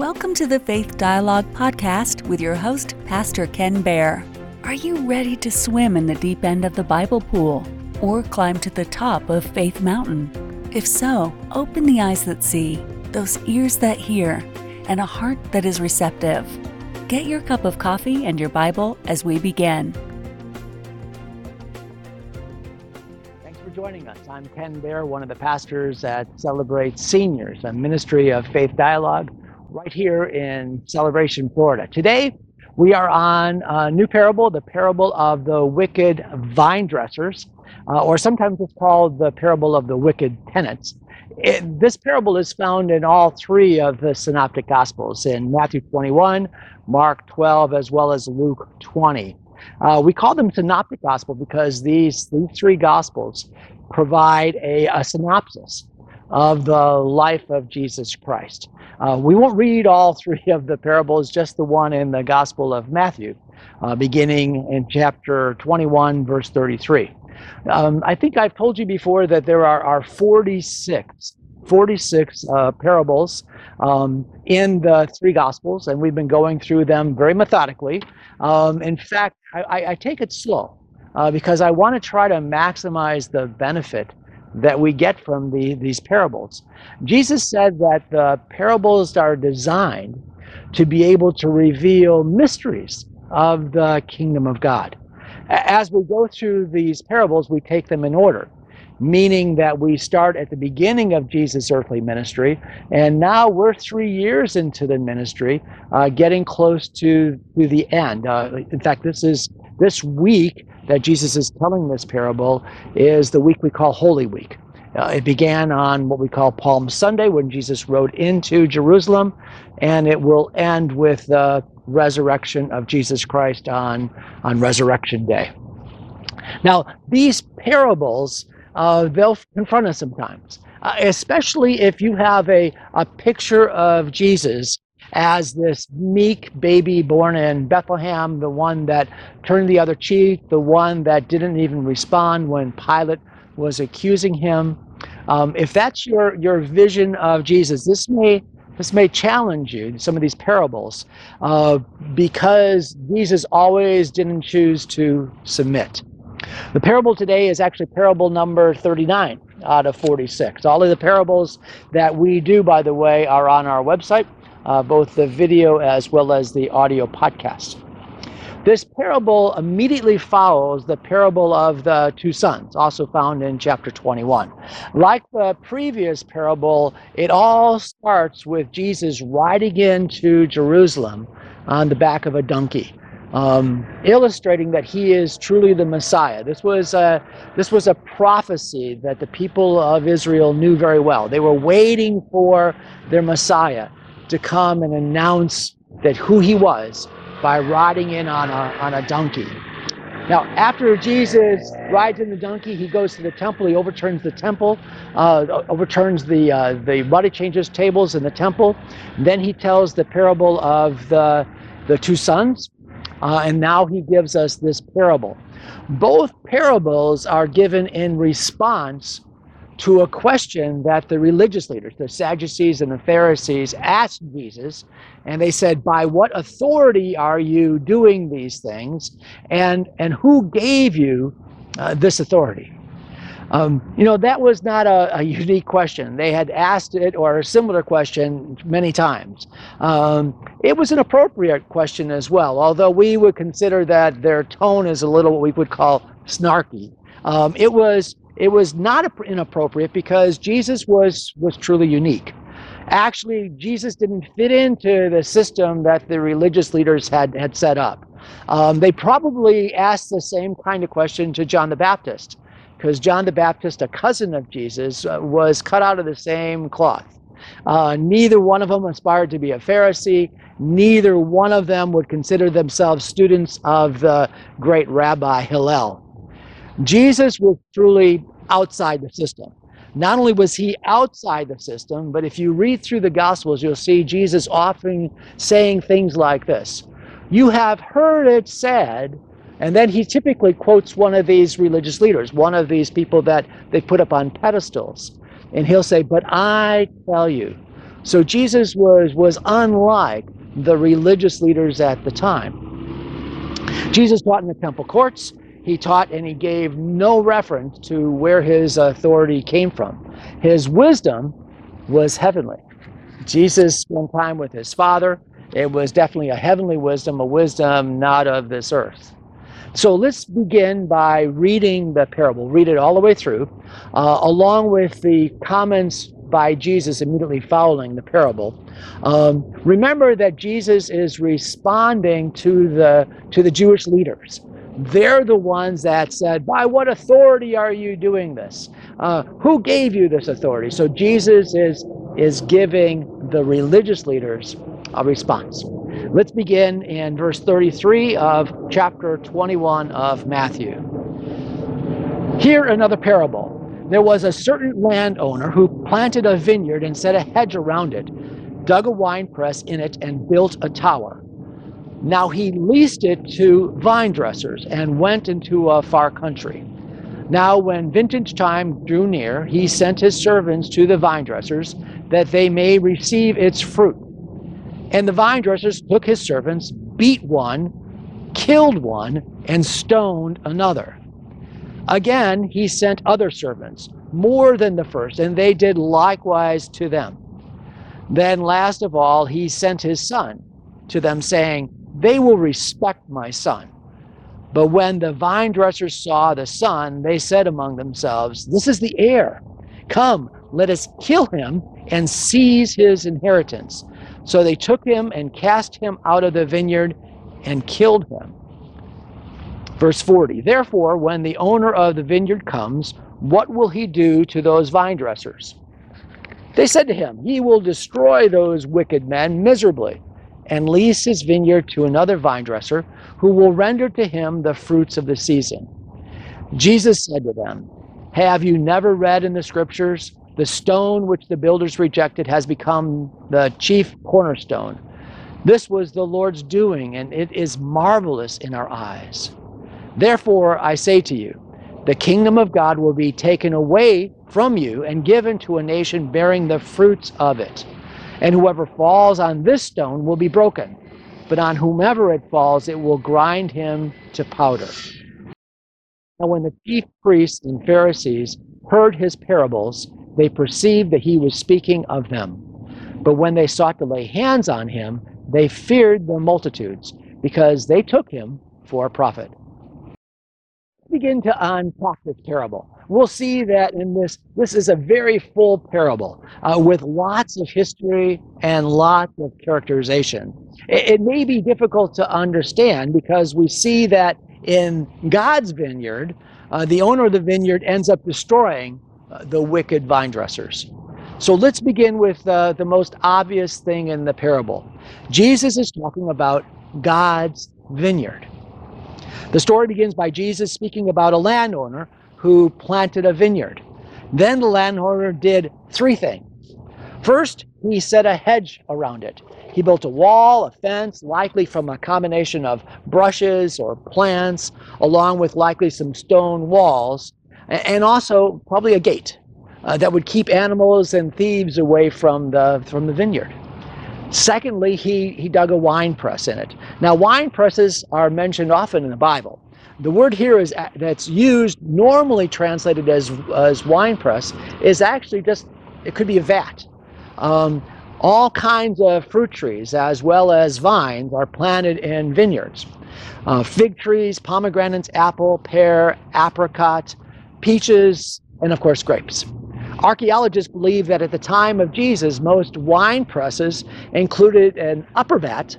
Welcome to the Faith Dialogue podcast with your host, Pastor Ken Baer. Are you ready to swim in the deep end of the Bible pool or climb to the top of Faith Mountain? If so, open the eyes that see, those ears that hear, and a heart that is receptive. Get your cup of coffee and your Bible as we begin. Thanks for joining us. I'm Ken Baer, one of the pastors at Celebrate Seniors, a ministry of faith dialogue right here in Celebration, Florida. Today, we are on a new parable, the parable of the wicked vine dressers, uh, or sometimes it's called the parable of the wicked tenants. It, this parable is found in all three of the synoptic gospels in Matthew 21, Mark 12, as well as Luke 20. Uh, we call them synoptic gospel because these, these three gospels provide a, a synopsis of the life of Jesus Christ. Uh, we won't read all three of the parables, just the one in the Gospel of Matthew, uh, beginning in chapter 21, verse 33. Um, I think I've told you before that there are, are 46, 46 uh, parables um, in the three Gospels, and we've been going through them very methodically. Um, in fact, I, I, take it slow uh, because I want to try to maximize the benefit that we get from the, these parables. Jesus said that the parables are designed to be able to reveal mysteries of the kingdom of God. As we go through these parables, we take them in order, meaning that we start at the beginning of Jesus' earthly ministry, and now we're three years into the ministry, uh, getting close to, to the end. Uh, in fact, this is this week that Jesus is telling this parable is the week we call Holy Week. Uh, it began on what we call Palm Sunday when Jesus rode into Jerusalem, and it will end with the resurrection of Jesus Christ on, on Resurrection Day. Now, these parables, uh, they'll confront us sometimes, uh, especially if you have a, a picture of Jesus as this meek baby born in Bethlehem, the one that turned the other cheek, the one that didn't even respond when Pilate was accusing him. Um, if that's your, your vision of Jesus, this may this may challenge you, some of these parables, uh, because Jesus always didn't choose to submit. The parable today is actually parable number 39 out of 46. All of the parables that we do, by the way, are on our website, uh, both the video as well as the audio podcast. This parable immediately follows the parable of the two sons, also found in chapter 21. Like the previous parable, it all starts with Jesus riding into Jerusalem on the back of a donkey. Um, illustrating that he is truly the Messiah. This was a this was a prophecy that the people of Israel knew very well. They were waiting for their Messiah to come and announce that who he was by riding in on a, on a donkey. Now, after Jesus rides in the donkey, he goes to the temple. He overturns the temple, uh, overturns the uh, the money changers tables in the temple. And then he tells the parable of the the two sons, uh, and now he gives us this parable. Both parables are given in response to a question that the religious leaders, the Sadducees and the Pharisees, asked Jesus. And they said, By what authority are you doing these things? And, and who gave you uh, this authority? Um, you know, that was not a, a, unique question. They had asked it or a similar question many times. Um, it was an appropriate question as well, although we would consider that their tone is a little what we would call snarky. Um, it was it was not inappropriate because Jesus was was truly unique. Actually, Jesus didn't fit into the system that the religious leaders had had set up. Um, they probably asked the same kind of question to John the Baptist, because John the Baptist, a cousin of Jesus, uh, was cut out of the same cloth. Uh, neither one of them aspired to be a Pharisee. Neither one of them would consider themselves students of the great Rabbi Hillel. Jesus was truly outside the system. Not only was he outside the system, but if you read through the Gospels, you'll see Jesus often saying things like this You have heard it said, and then he typically quotes one of these religious leaders, one of these people that they put up on pedestals. And he'll say, But I tell you, So Jesus was, was unlike the religious leaders at the time. Jesus taught in the temple courts. He taught and he gave no reference to where his authority came from. His wisdom was heavenly. Jesus spent time with his Father. It was definitely a heavenly wisdom, a wisdom not of this earth. So let's begin by reading the parable, read it all the way through, uh, along with the comments by Jesus immediately following the parable. Um, remember that Jesus is responding to the to the Jewish leaders. They're the ones that said, "By what authority are you doing this? Uh, who gave you this authority?" So Jesus is is giving the religious leaders a response. Let's begin in verse 33 of chapter 21 of Matthew. Here, another parable. There was a certain landowner who planted a vineyard and set a hedge around it, dug a winepress in it, and built a tower. Now he leased it to vine dressers and went into a far country. Now, when vintage time drew near, he sent his servants to the vine dressers that they may receive its fruit. And the vine dressers took his servants, beat one, killed one, and stoned another. Again, he sent other servants, more than the first, and they did likewise to them. Then, last of all, he sent his son to them, saying, They will respect my son. But when the vine dressers saw the son, they said among themselves, This is the heir. Come, let us kill him and seize his inheritance. So they took him and cast him out of the vineyard and killed him. Verse 40 Therefore, when the owner of the vineyard comes, what will he do to those vine dressers? They said to him, He will destroy those wicked men miserably and lease his vineyard to another vine dresser who will render to him the fruits of the season. Jesus said to them, Have you never read in the scriptures? The stone which the builders rejected has become the chief cornerstone. This was the Lord's doing, and it is marvelous in our eyes. Therefore, I say to you, the kingdom of God will be taken away from you and given to a nation bearing the fruits of it. And whoever falls on this stone will be broken, but on whomever it falls, it will grind him to powder. Now, when the chief priests and Pharisees heard his parables, they perceived that he was speaking of them. But when they sought to lay hands on him, they feared the multitudes, because they took him for a prophet. Begin to unpack this parable. We'll see that in this, this is a very full parable uh, with lots of history and lots of characterization. It, it may be difficult to understand because we see that in God's vineyard, uh, the owner of the vineyard ends up destroying uh, the wicked vine dressers. So let's begin with uh, the most obvious thing in the parable. Jesus is talking about God's vineyard. The story begins by Jesus speaking about a landowner who planted a vineyard. Then the landowner did three things. First, he set a hedge around it. He built a wall, a fence, likely from a combination of brushes or plants, along with likely some stone walls and also probably a gate uh, that would keep animals and thieves away from the from the vineyard. Secondly, he, he dug a wine press in it. Now, wine presses are mentioned often in the Bible. The word here is that's used normally translated as as wine press is actually just it could be a vat. Um, all kinds of fruit trees as well as vines are planted in vineyards. Uh, fig trees, pomegranates, apple, pear, apricot, peaches, and of course grapes. Archaeologists believe that at the time of Jesus, most wine presses included an upper vat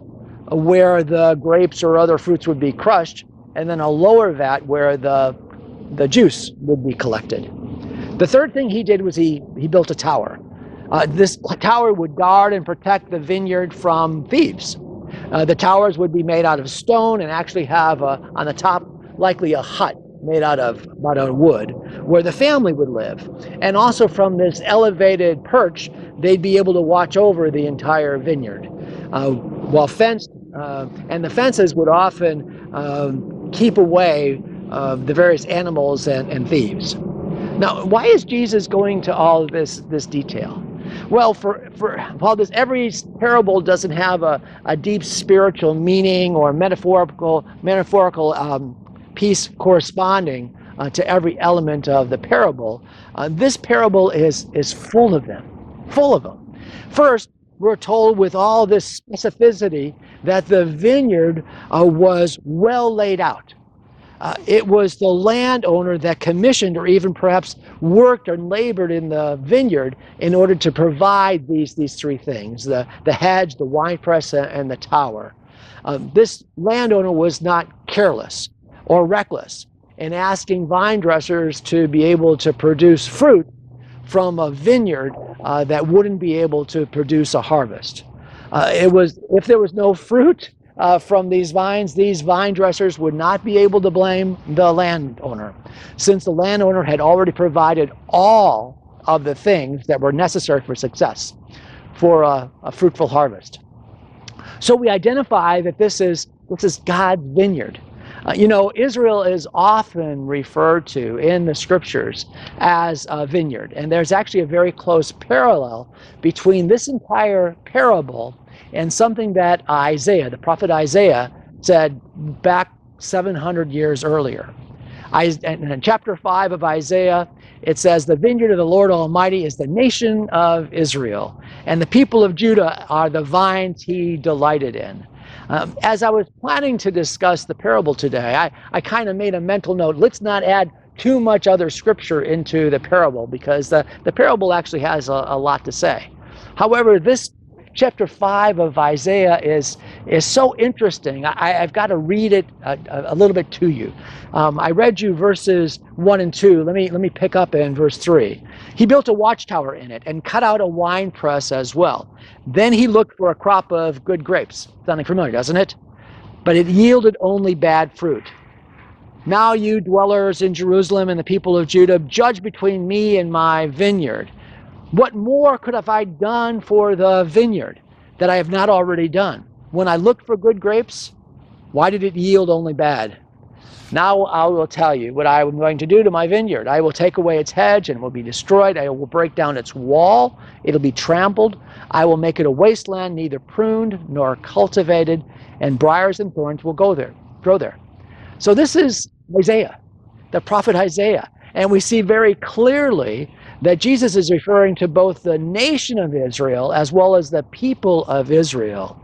where the grapes or other fruits would be crushed, and then a lower vat where the, the juice would be collected. The third thing he did was he, he built a tower. Uh, this tower would guard and protect the vineyard from thieves. Uh, the towers would be made out of stone and actually have a, on the top likely a hut made out of out of wood where the family would live and also from this elevated perch they'd be able to watch over the entire vineyard uh, while fenced uh, and the fences would often um, keep away uh, the various animals and, and thieves. Now why is jesus going to all this this detail? Well, for, for while this every parable doesn't have a, a deep spiritual meaning or metaphorical metaphorical um, piece corresponding uh, to every element of the parable, uh, this parable is is full of them, full of them. First, we're told with all this specificity that the vineyard uh, was well laid out. Uh, it was the landowner that commissioned or even perhaps worked or labored in the vineyard in order to provide these, these three things the, the hedge, the winepress, and the tower. Um, this landowner was not careless or reckless in asking vine dressers to be able to produce fruit from a vineyard uh, that wouldn't be able to produce a harvest. Uh, it was if there was no fruit, uh, from these vines, these vine dressers would not be able to blame the landowner, since the landowner had already provided all of the things that were necessary for success, for a, a fruitful harvest. So we identify that this is this is God's vineyard. Uh, you know, Israel is often referred to in the scriptures as a vineyard, and there's actually a very close parallel between this entire parable and something that Isaiah, the prophet Isaiah, said back 700 years earlier. I, in chapter 5 of Isaiah, it says, The vineyard of the Lord Almighty is the nation of Israel, and the people of Judah are the vines he delighted in. Um, as I was planning to discuss the parable today, I, I kind of made a mental note let's not add too much other scripture into the parable because the, the parable actually has a, a lot to say. However, this chapter 5 of Isaiah is, is so interesting. I, have got to read it a, a, little bit to you. Um, I read you verses 1 and 2. Let me, let me pick up in verse 3. He built a watchtower in it and cut out a wine press as well. Then he looked for a crop of good grapes. Sounding familiar, doesn't it? But it yielded only bad fruit. Now, you dwellers in Jerusalem and the people of Judah, judge between me and my vineyard. What more could have I done for the vineyard that I have not already done? When I looked for good grapes, why did it yield only bad? Now I will tell you what I am going to do to my vineyard. I will take away its hedge and it will be destroyed. I will break down its wall. It'll be trampled. I will make it a wasteland, neither pruned nor cultivated, and briars and thorns will go there, grow there. So this is Isaiah, the prophet Isaiah. And we see very clearly that Jesus is referring to both the nation of Israel as well as the people of Israel.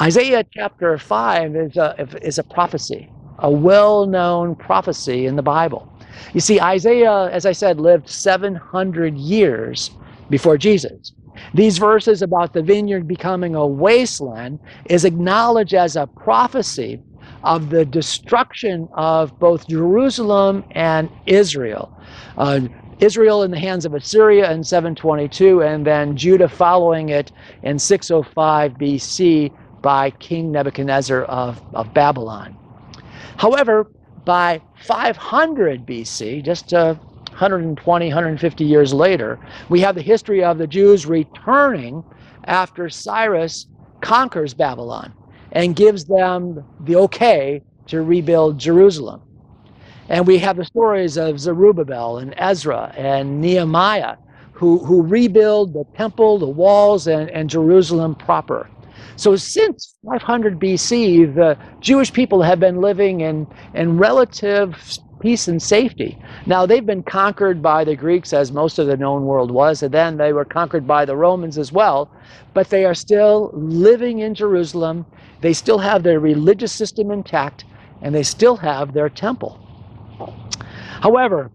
Isaiah chapter 5 is a, is a prophecy, a well known prophecy in the Bible. You see, Isaiah, as I said, lived 700 years before Jesus. These verses about the vineyard becoming a wasteland is acknowledged as a prophecy of the destruction of both Jerusalem and Israel. Uh, Israel in the hands of Assyria in 722, and then Judah following it in 605 BC by King Nebuchadnezzar of, of Babylon. However, by 500 BC, just uh, 120, 150 years later, we have the history of the Jews returning after Cyrus conquers Babylon and gives them the okay to rebuild Jerusalem. And we have the stories of Zerubbabel and Ezra and Nehemiah who, who rebuild the temple, the walls, and, and Jerusalem proper. So since 500 BC, the Jewish people have been living in, in relative peace and safety. Now, they've been conquered by the Greeks, as most of the known world was, and then they were conquered by the Romans as well, but they are still living in Jerusalem. They still have their religious system intact, and they still have their temple. However,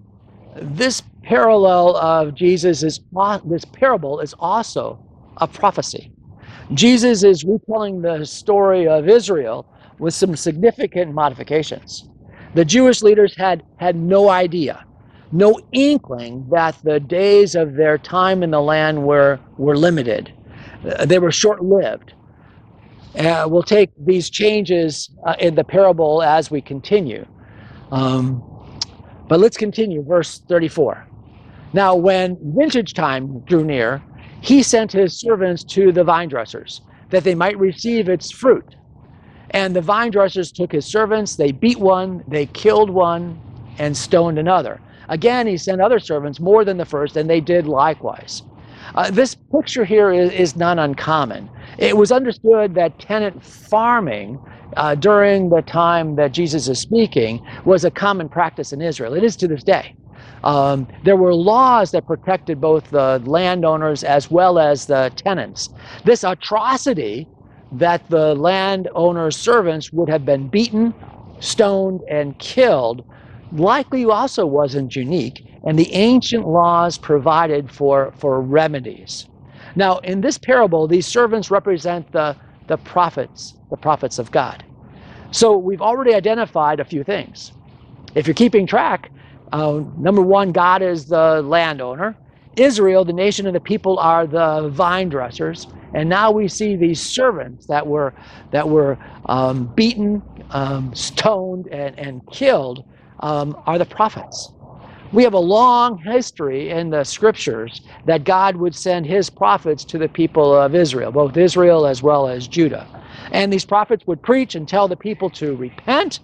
this parallel of Jesus is this parable is also a prophecy. Jesus is retelling the story of Israel with some significant modifications. The Jewish leaders had had no idea, no inkling that the days of their time in the land were were limited. They were short-lived. Uh, we'll take these changes uh, in the parable as we continue. Um, but let's continue, verse 34. Now, when vintage time drew near, he sent his servants to the vine dressers that they might receive its fruit. And the vine dressers took his servants, they beat one, they killed one, and stoned another. Again, he sent other servants more than the first, and they did likewise. Uh, this picture here is, is not uncommon. It was understood that tenant farming uh, during the time that Jesus is speaking was a common practice in Israel. It is to this day. Um, there were laws that protected both the landowners as well as the tenants. This atrocity that the landowner's servants would have been beaten, stoned, and killed likely also wasn't unique, and the ancient laws provided for, for remedies. Now, in this parable, these servants represent the, the prophets, the prophets of God. So we've already identified a few things. If you're keeping track, uh, number one, God is the landowner. Israel, the nation and the people, are the vine dressers. And now we see these servants that were that were um, beaten, um, stoned, and, and killed um, are the prophets. We have a long history in the scriptures that God would send his prophets to the people of Israel, both Israel as well as Judah. And these prophets would preach and tell the people to repent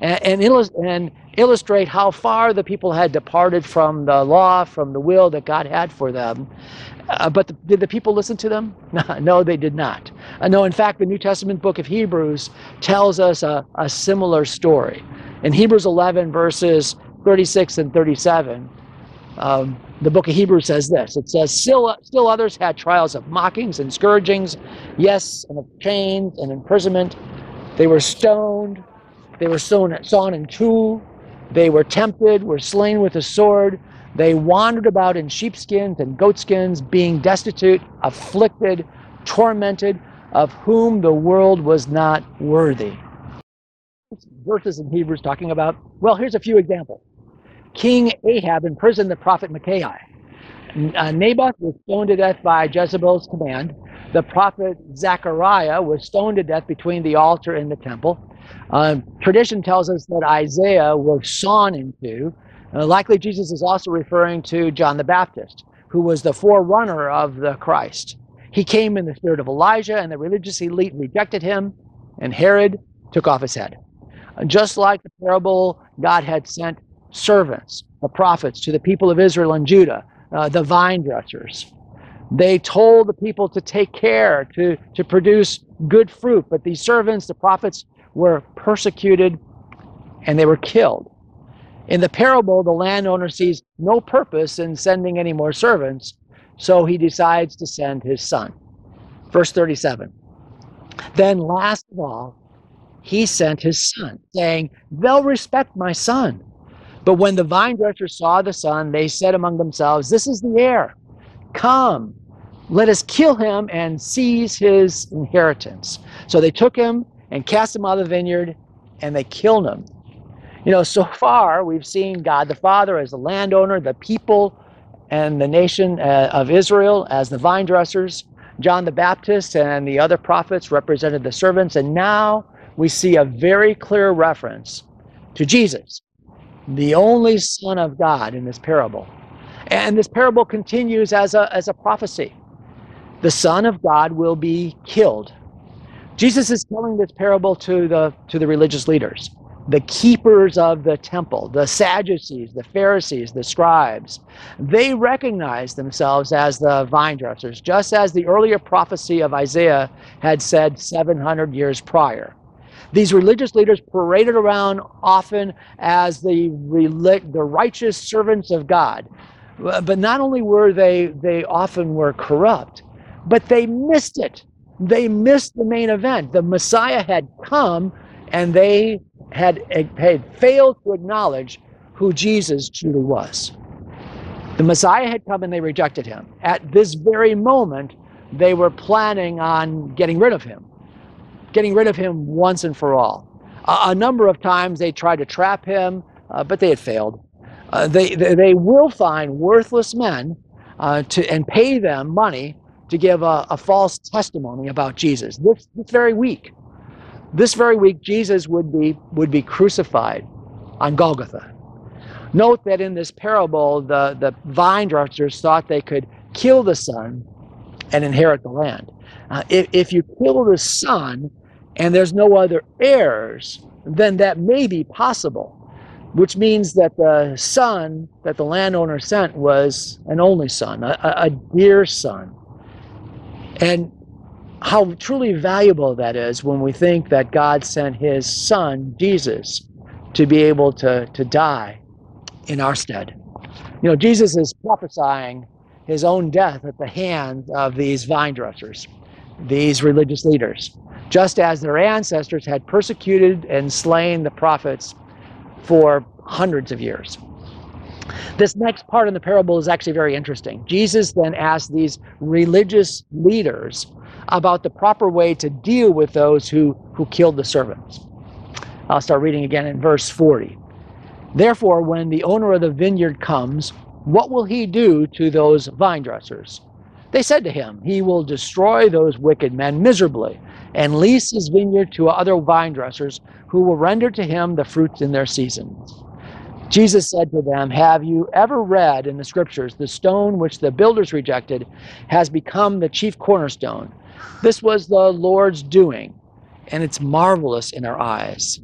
and, and, and illustrate how far the people had departed from the law, from the will that God had for them. Uh, but the, did the people listen to them? no, they did not. Uh, no, in fact, the New Testament book of Hebrews tells us a, a similar story. In Hebrews 11, verses 36 and 37, um, the book of Hebrews says this it says, still, still others had trials of mockings and scourgings, yes, and of chains and imprisonment. They were stoned, they were sawn, sawn in two, they were tempted, were slain with a sword. They wandered about in sheepskins and goatskins, being destitute, afflicted, tormented, of whom the world was not worthy. Verses in Hebrews talking about, well, here's a few examples. King Ahab imprisoned the prophet Micaiah. Uh, Naboth was stoned to death by Jezebel's command. The prophet Zechariah was stoned to death between the altar and the temple. Um, tradition tells us that Isaiah was sawn into. Uh, likely, Jesus is also referring to John the Baptist, who was the forerunner of the Christ. He came in the spirit of Elijah, and the religious elite rejected him, and Herod took off his head. Just like the parable, God had sent servants, the prophets, to the people of Israel and Judah, uh, the vine dressers. They told the people to take care, to, to produce good fruit. But these servants, the prophets, were persecuted and they were killed. In the parable, the landowner sees no purpose in sending any more servants, so he decides to send his son. Verse 37. Then, last of all, he sent his son, saying, They'll respect my son. But when the vine dressers saw the son, they said among themselves, This is the heir. Come, let us kill him and seize his inheritance. So they took him and cast him out of the vineyard, and they killed him. You know, so far we've seen God the Father as the landowner, the people and the nation uh, of Israel as the vine dressers. John the Baptist and the other prophets represented the servants, and now we see a very clear reference to Jesus, the only Son of God in this parable. And this parable continues as a, as a prophecy. The Son of God will be killed Jesus is telling this parable to the to the religious leaders, the keepers of the temple, the Sadducees, the Pharisees, the scribes. They recognize themselves as the vine dressers, just as the earlier prophecy of Isaiah had said 700 years prior. These religious leaders paraded around often as the, the righteous servants of God. But not only were they, they often were corrupt, but they missed it they missed the main event. The Messiah had come and they had, had failed to acknowledge who Jesus truly was. The Messiah had come and they rejected him. At this very moment, they were planning on getting rid of him, getting rid of him once and for all. Uh, a number of times they tried to trap him, uh, but they had failed. Uh, they, they, they, will find worthless men uh, to, and pay them money to give a, a false testimony about Jesus. This, this very week, this very week, Jesus would be would be crucified on Golgotha. Note that in this parable, the, the vine dressers thought they could kill the son and inherit the land. Uh, if, if you kill the son and there's no other heirs, then that may be possible. which means that the son that the landowner sent was an only son, a, a dear son. And how truly valuable that is when we think that God sent his son, Jesus, to be able to, to die in our stead. You know, Jesus is prophesying his own death at the hands of these vine dressers, these religious leaders, just as their ancestors had persecuted and slain the prophets for hundreds of years. This next part in the parable is actually very interesting. Jesus then asked these religious leaders about the proper way to deal with those who, who killed the servants. I'll start reading again in verse 40. Therefore, when the owner of the vineyard comes, what will he do to those vine dressers? They said to him, He will destroy those wicked men miserably and lease his vineyard to other vine dressers who will render to him the fruits in their seasons. Jesus said to them, Have you ever read in the scriptures, the stone which the builders rejected has become the chief cornerstone? This was the Lord's doing, and it's marvelous in our eyes.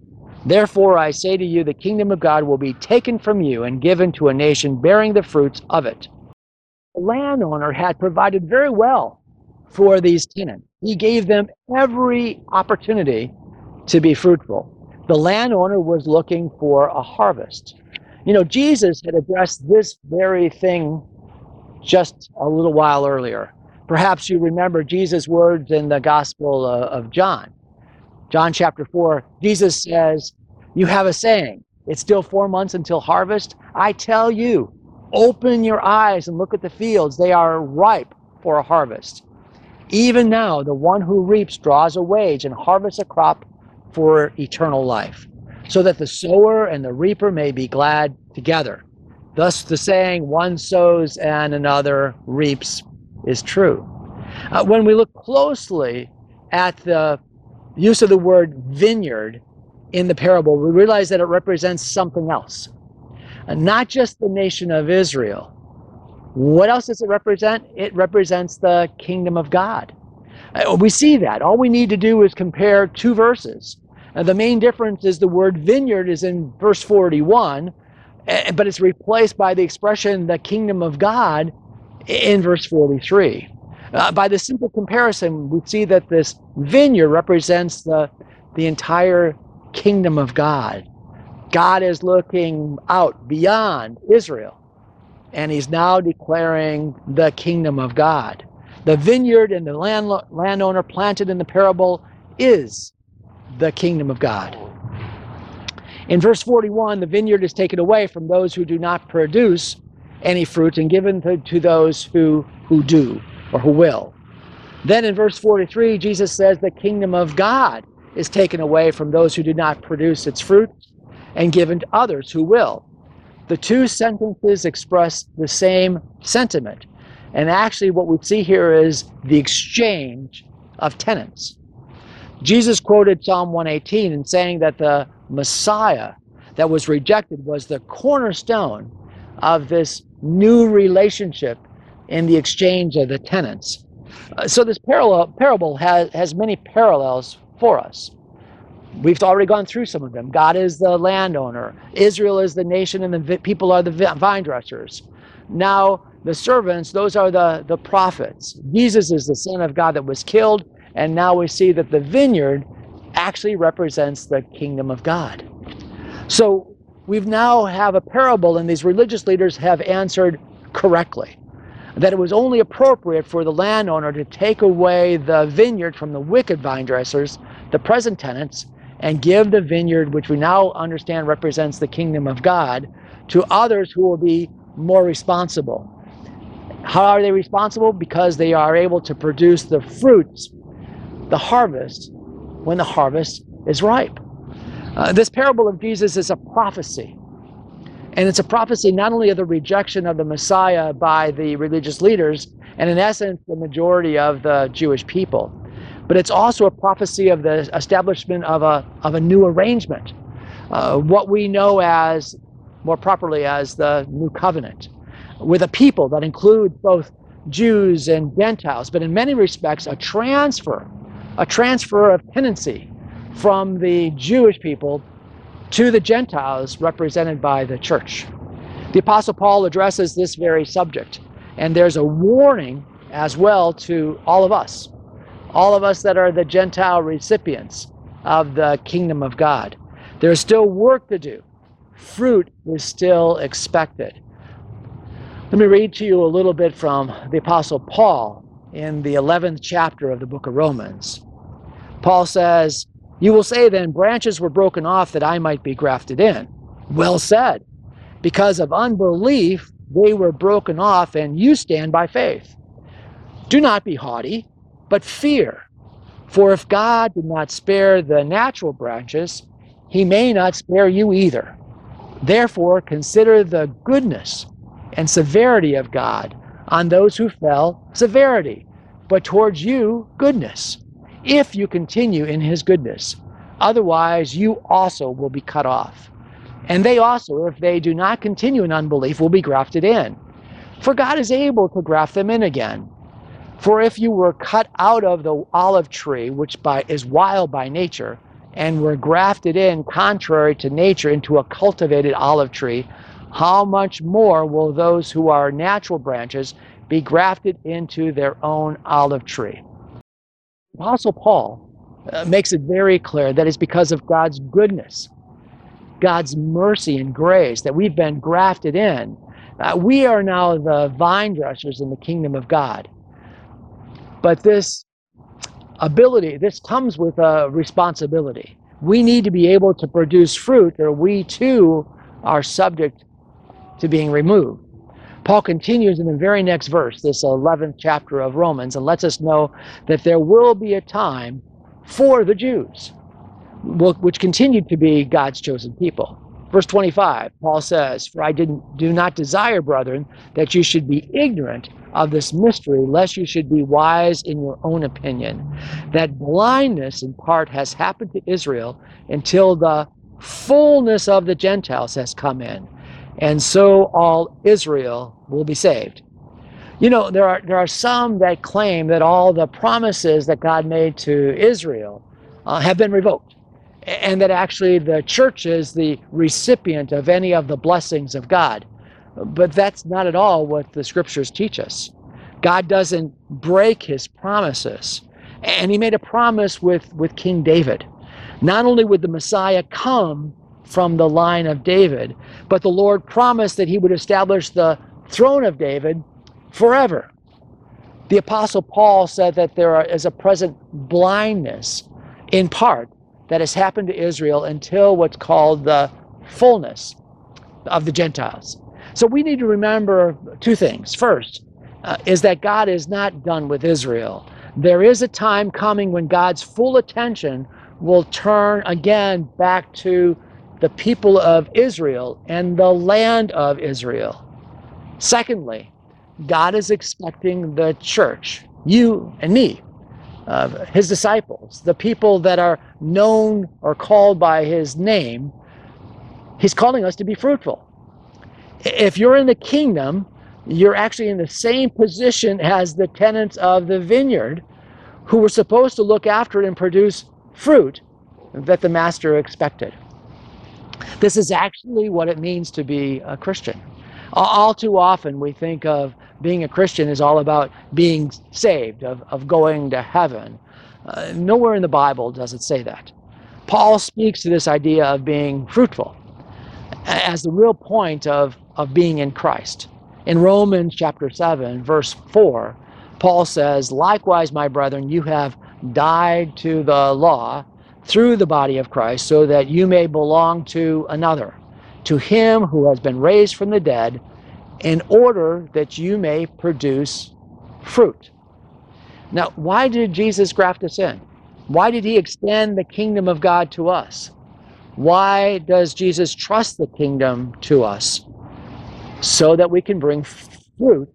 Therefore, I say to you, the kingdom of God will be taken from you and given to a nation bearing the fruits of it. The landowner had provided very well for these tenants. He gave them every opportunity to be fruitful. The landowner was looking for a harvest. You know, Jesus had addressed this very thing just a little while earlier. Perhaps you remember Jesus' words in the Gospel of John. John chapter 4, Jesus says, You have a saying, it's still four months until harvest. I tell you, open your eyes and look at the fields. They are ripe for a harvest. Even now, the one who reaps draws a wage and harvests a crop for eternal life so that the sower and the reaper may be glad together. Thus, the saying, one sows and another reaps, is true. Uh, when we look closely at the use of the word vineyard in the parable, we realize that it represents something else. Uh, not just the nation of Israel. What else does it represent? It represents the kingdom of God. Uh, we see that. All we need to do is compare two verses uh, the main difference is the word vineyard is in verse 41, uh, but it's replaced by the expression the kingdom of God in verse 43. Uh, by the simple comparison, we see that this vineyard represents the, the entire kingdom of God. God is looking out beyond Israel, and he's now declaring the kingdom of God. The vineyard and the land, landowner planted in the parable is the kingdom of God. In verse 41, the vineyard is taken away from those who do not produce any fruit and given to, to those who, who do or who will. Then in verse 43, Jesus says the kingdom of God is taken away from those who do not produce its fruit and given to others who will. The two sentences express the same sentiment. And actually, what we see here is the exchange of tenants. Jesus quoted Psalm 118 in saying that the Messiah that was rejected was the cornerstone of this new relationship in the exchange of the tenants. Uh, so this parallel, parable has, has many parallels for us. We've already gone through some of them. God is the landowner. Israel is the nation, and the people are the vine dressers. Now, the servants, those are the, the prophets. Jesus is the Son of God that was killed and now we see that the vineyard actually represents the kingdom of God. So we've now have a parable and these religious leaders have answered correctly that it was only appropriate for the landowner to take away the vineyard from the wicked vine dressers, the present tenants, and give the vineyard, which we now understand represents the kingdom of God, to others who will be more responsible. How are they responsible? Because they are able to produce the fruits the harvest when the harvest is ripe. Uh, this parable of Jesus is a prophecy. And it's a prophecy not only of the rejection of the Messiah by the religious leaders, and in essence, the majority of the Jewish people, but it's also a prophecy of the establishment of a, of a new arrangement, uh, what we know as, more properly, as the New Covenant, with a people that includes both Jews and Gentiles, but in many respects, a transfer a transfer of tenancy from the Jewish people to the Gentiles represented by the church. The Apostle Paul addresses this very subject, and there's a warning as well to all of us, all of us that are the Gentile recipients of the kingdom of God. There's still work to do, fruit is still expected. Let me read to you a little bit from the Apostle Paul in the 11th chapter of the book of Romans. Paul says, You will say then, branches were broken off that I might be grafted in. Well said. Because of unbelief, they were broken off, and you stand by faith. Do not be haughty, but fear. For if God did not spare the natural branches, he may not spare you either. Therefore, consider the goodness and severity of God on those who fell, severity, but towards you, goodness, if you continue in his goodness. Otherwise, you also will be cut off. And they also, if they do not continue in unbelief, will be grafted in. For God is able to graft them in again. For if you were cut out of the olive tree, which by, is wild by nature, and were grafted in contrary to nature into a cultivated olive tree, how much more will those who are natural branches be grafted into their own olive tree? Apostle Paul uh, makes it very clear that it's because of God's goodness, God's mercy and grace that we've been grafted in. Uh, we are now the vine dressers in the kingdom of God. But this ability, this comes with a responsibility. We need to be able to produce fruit, or we too are subject to being removed. Paul continues in the very next verse, this 11th chapter of Romans, and lets us know that there will be a time for the Jews, which continued to be God's chosen people. Verse 25, Paul says, For I didn't, do not desire, brethren, that you should be ignorant of this mystery, lest you should be wise in your own opinion. That blindness in part has happened to Israel until the fullness of the Gentiles has come in and so all Israel will be saved. You know, there are, there are some that claim that all the promises that God made to Israel uh, have been revoked, and that actually the church is the recipient of any of the blessings of God. But that's not at all what the scriptures teach us. God doesn't break his promises. And he made a promise with, with King David. Not only would the Messiah come from the line of David. But the Lord promised that he would establish the throne of David forever. The Apostle Paul said that there is a present blindness, in part, that has happened to Israel until what's called the fullness of the Gentiles. So we need to remember two things. First, uh, is that God is not done with Israel. There is a time coming when God's full attention will turn again back to the people of Israel and the land of Israel. Secondly, God is expecting the church, you and me, uh, his disciples, the people that are known or called by his name, he's calling us to be fruitful. If you're in the kingdom, you're actually in the same position as the tenants of the vineyard who were supposed to look after it and produce fruit that the master expected. This is actually what it means to be a Christian. All too often, we think of being a Christian is all about being saved, of, of going to heaven. Uh, nowhere in the Bible does it say that. Paul speaks to this idea of being fruitful as the real point of, of being in Christ. In Romans chapter 7, verse 4, Paul says, Likewise, my brethren, you have died to the law through the body of Christ so that you may belong to another, to him who has been raised from the dead, in order that you may produce fruit. Now, why did Jesus graft us in? Why did he extend the kingdom of God to us? Why does Jesus trust the kingdom to us? So that we can bring fruit,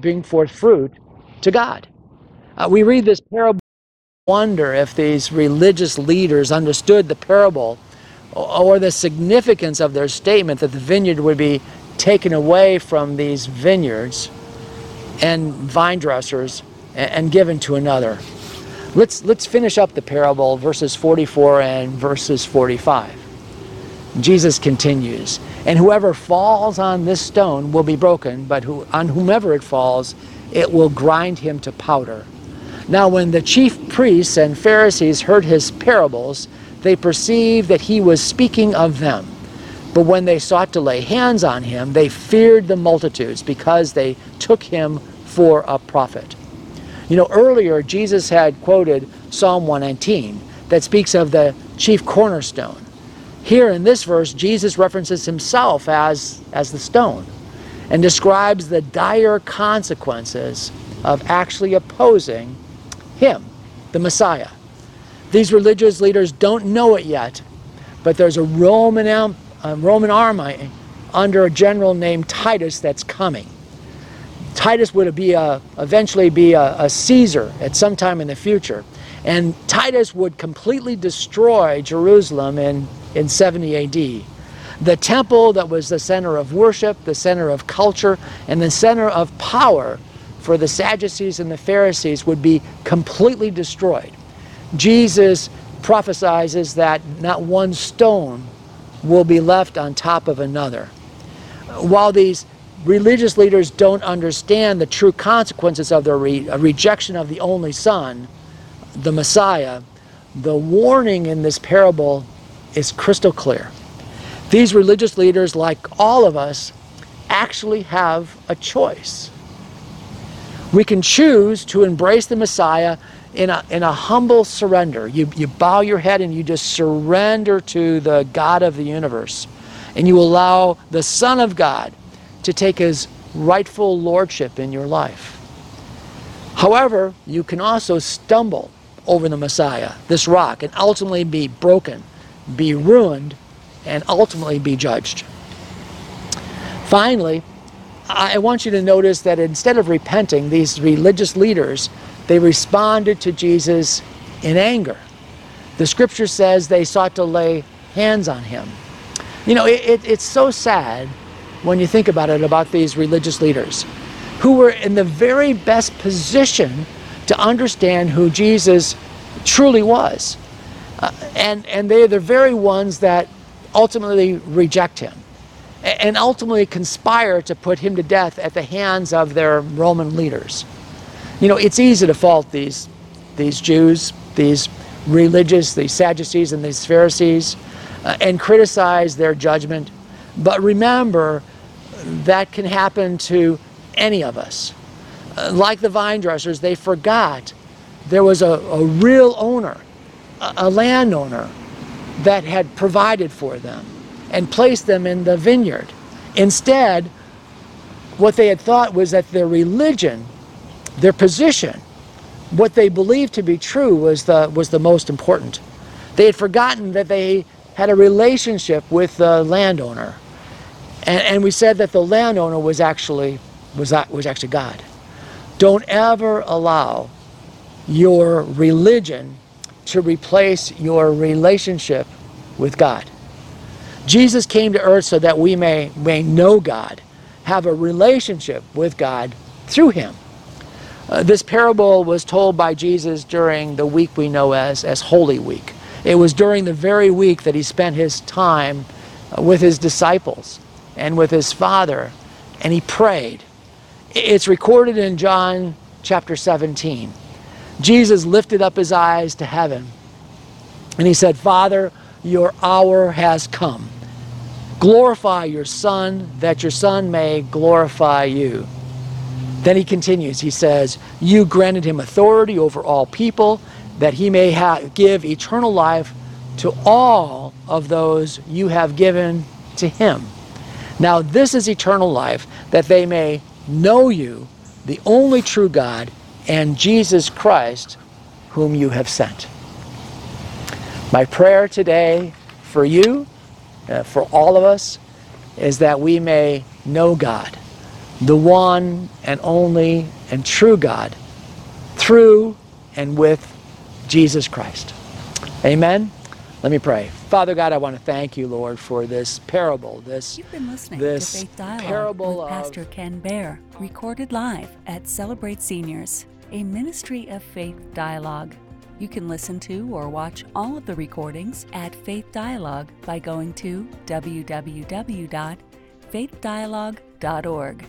bring forth fruit to God. Uh, we read this parable wonder if these religious leaders understood the parable or the significance of their statement that the vineyard would be taken away from these vineyards and vine dressers and given to another. Let's, let's finish up the parable, verses 44 and verses 45. Jesus continues, and whoever falls on this stone will be broken, but who, on whomever it falls, it will grind him to powder. Now, when the chief priests and Pharisees heard his parables, they perceived that he was speaking of them. But when they sought to lay hands on him, they feared the multitudes because they took him for a prophet. You know, earlier Jesus had quoted Psalm 119 that speaks of the chief cornerstone. Here in this verse, Jesus references himself as, as the stone and describes the dire consequences of actually opposing him, the Messiah. These religious leaders don't know it yet, but there's a Roman, Roman army under a general named Titus that's coming. Titus would be a, eventually be a, a Caesar at some time in the future. And Titus would completely destroy Jerusalem in, in 70 AD. The temple that was the center of worship, the center of culture, and the center of power for the Sadducees and the Pharisees would be completely destroyed. Jesus prophesies that not one stone will be left on top of another. While these religious leaders don't understand the true consequences of their re rejection of the only Son, the Messiah, the warning in this parable is crystal clear. These religious leaders, like all of us, actually have a choice. We can choose to embrace the Messiah in a, in a humble surrender. You, you bow your head and you just surrender to the God of the universe. And you allow the Son of God to take his rightful lordship in your life. However, you can also stumble over the Messiah, this rock, and ultimately be broken, be ruined, and ultimately be judged. Finally, I want you to notice that instead of repenting, these religious leaders, they responded to Jesus in anger. The scripture says they sought to lay hands on him. You know, it, it, it's so sad when you think about it about these religious leaders who were in the very best position to understand who Jesus truly was. Uh, and, and they're the very ones that ultimately reject him and ultimately conspire to put him to death at the hands of their Roman leaders. You know, it's easy to fault these, these Jews, these religious, these Sadducees and these Pharisees, uh, and criticize their judgment. But remember, that can happen to any of us. Uh, like the vine dressers, they forgot there was a, a real owner, a, a landowner that had provided for them and placed them in the vineyard. Instead, what they had thought was that their religion, their position, what they believed to be true was the, was the most important. They had forgotten that they had a relationship with the landowner. And, and we said that the landowner was actually, was, was actually God. Don't ever allow your religion to replace your relationship with God. Jesus came to earth so that we may, may know God, have a relationship with God through him. Uh, this parable was told by Jesus during the week we know as, as Holy Week. It was during the very week that he spent his time uh, with his disciples and with his Father, and he prayed. It's recorded in John chapter 17. Jesus lifted up his eyes to heaven and he said, Father, your hour has come. Glorify your Son, that your Son may glorify you. Then he continues, he says, You granted him authority over all people, that he may give eternal life to all of those you have given to him. Now, this is eternal life, that they may know you, the only true God, and Jesus Christ, whom you have sent. My prayer today for you, uh, for all of us, is that we may know God, the one and only and true God, through and with Jesus Christ. Amen. Let me pray. Father God, I want to thank you, Lord, for this parable. This You've been listening this to Faith Dialogue parable with of- Pastor Ken Bear, recorded live at Celebrate Seniors, a ministry of faith dialogue. You can listen to or watch all of the recordings at Faith Dialogue by going to www.faithdialogue.org.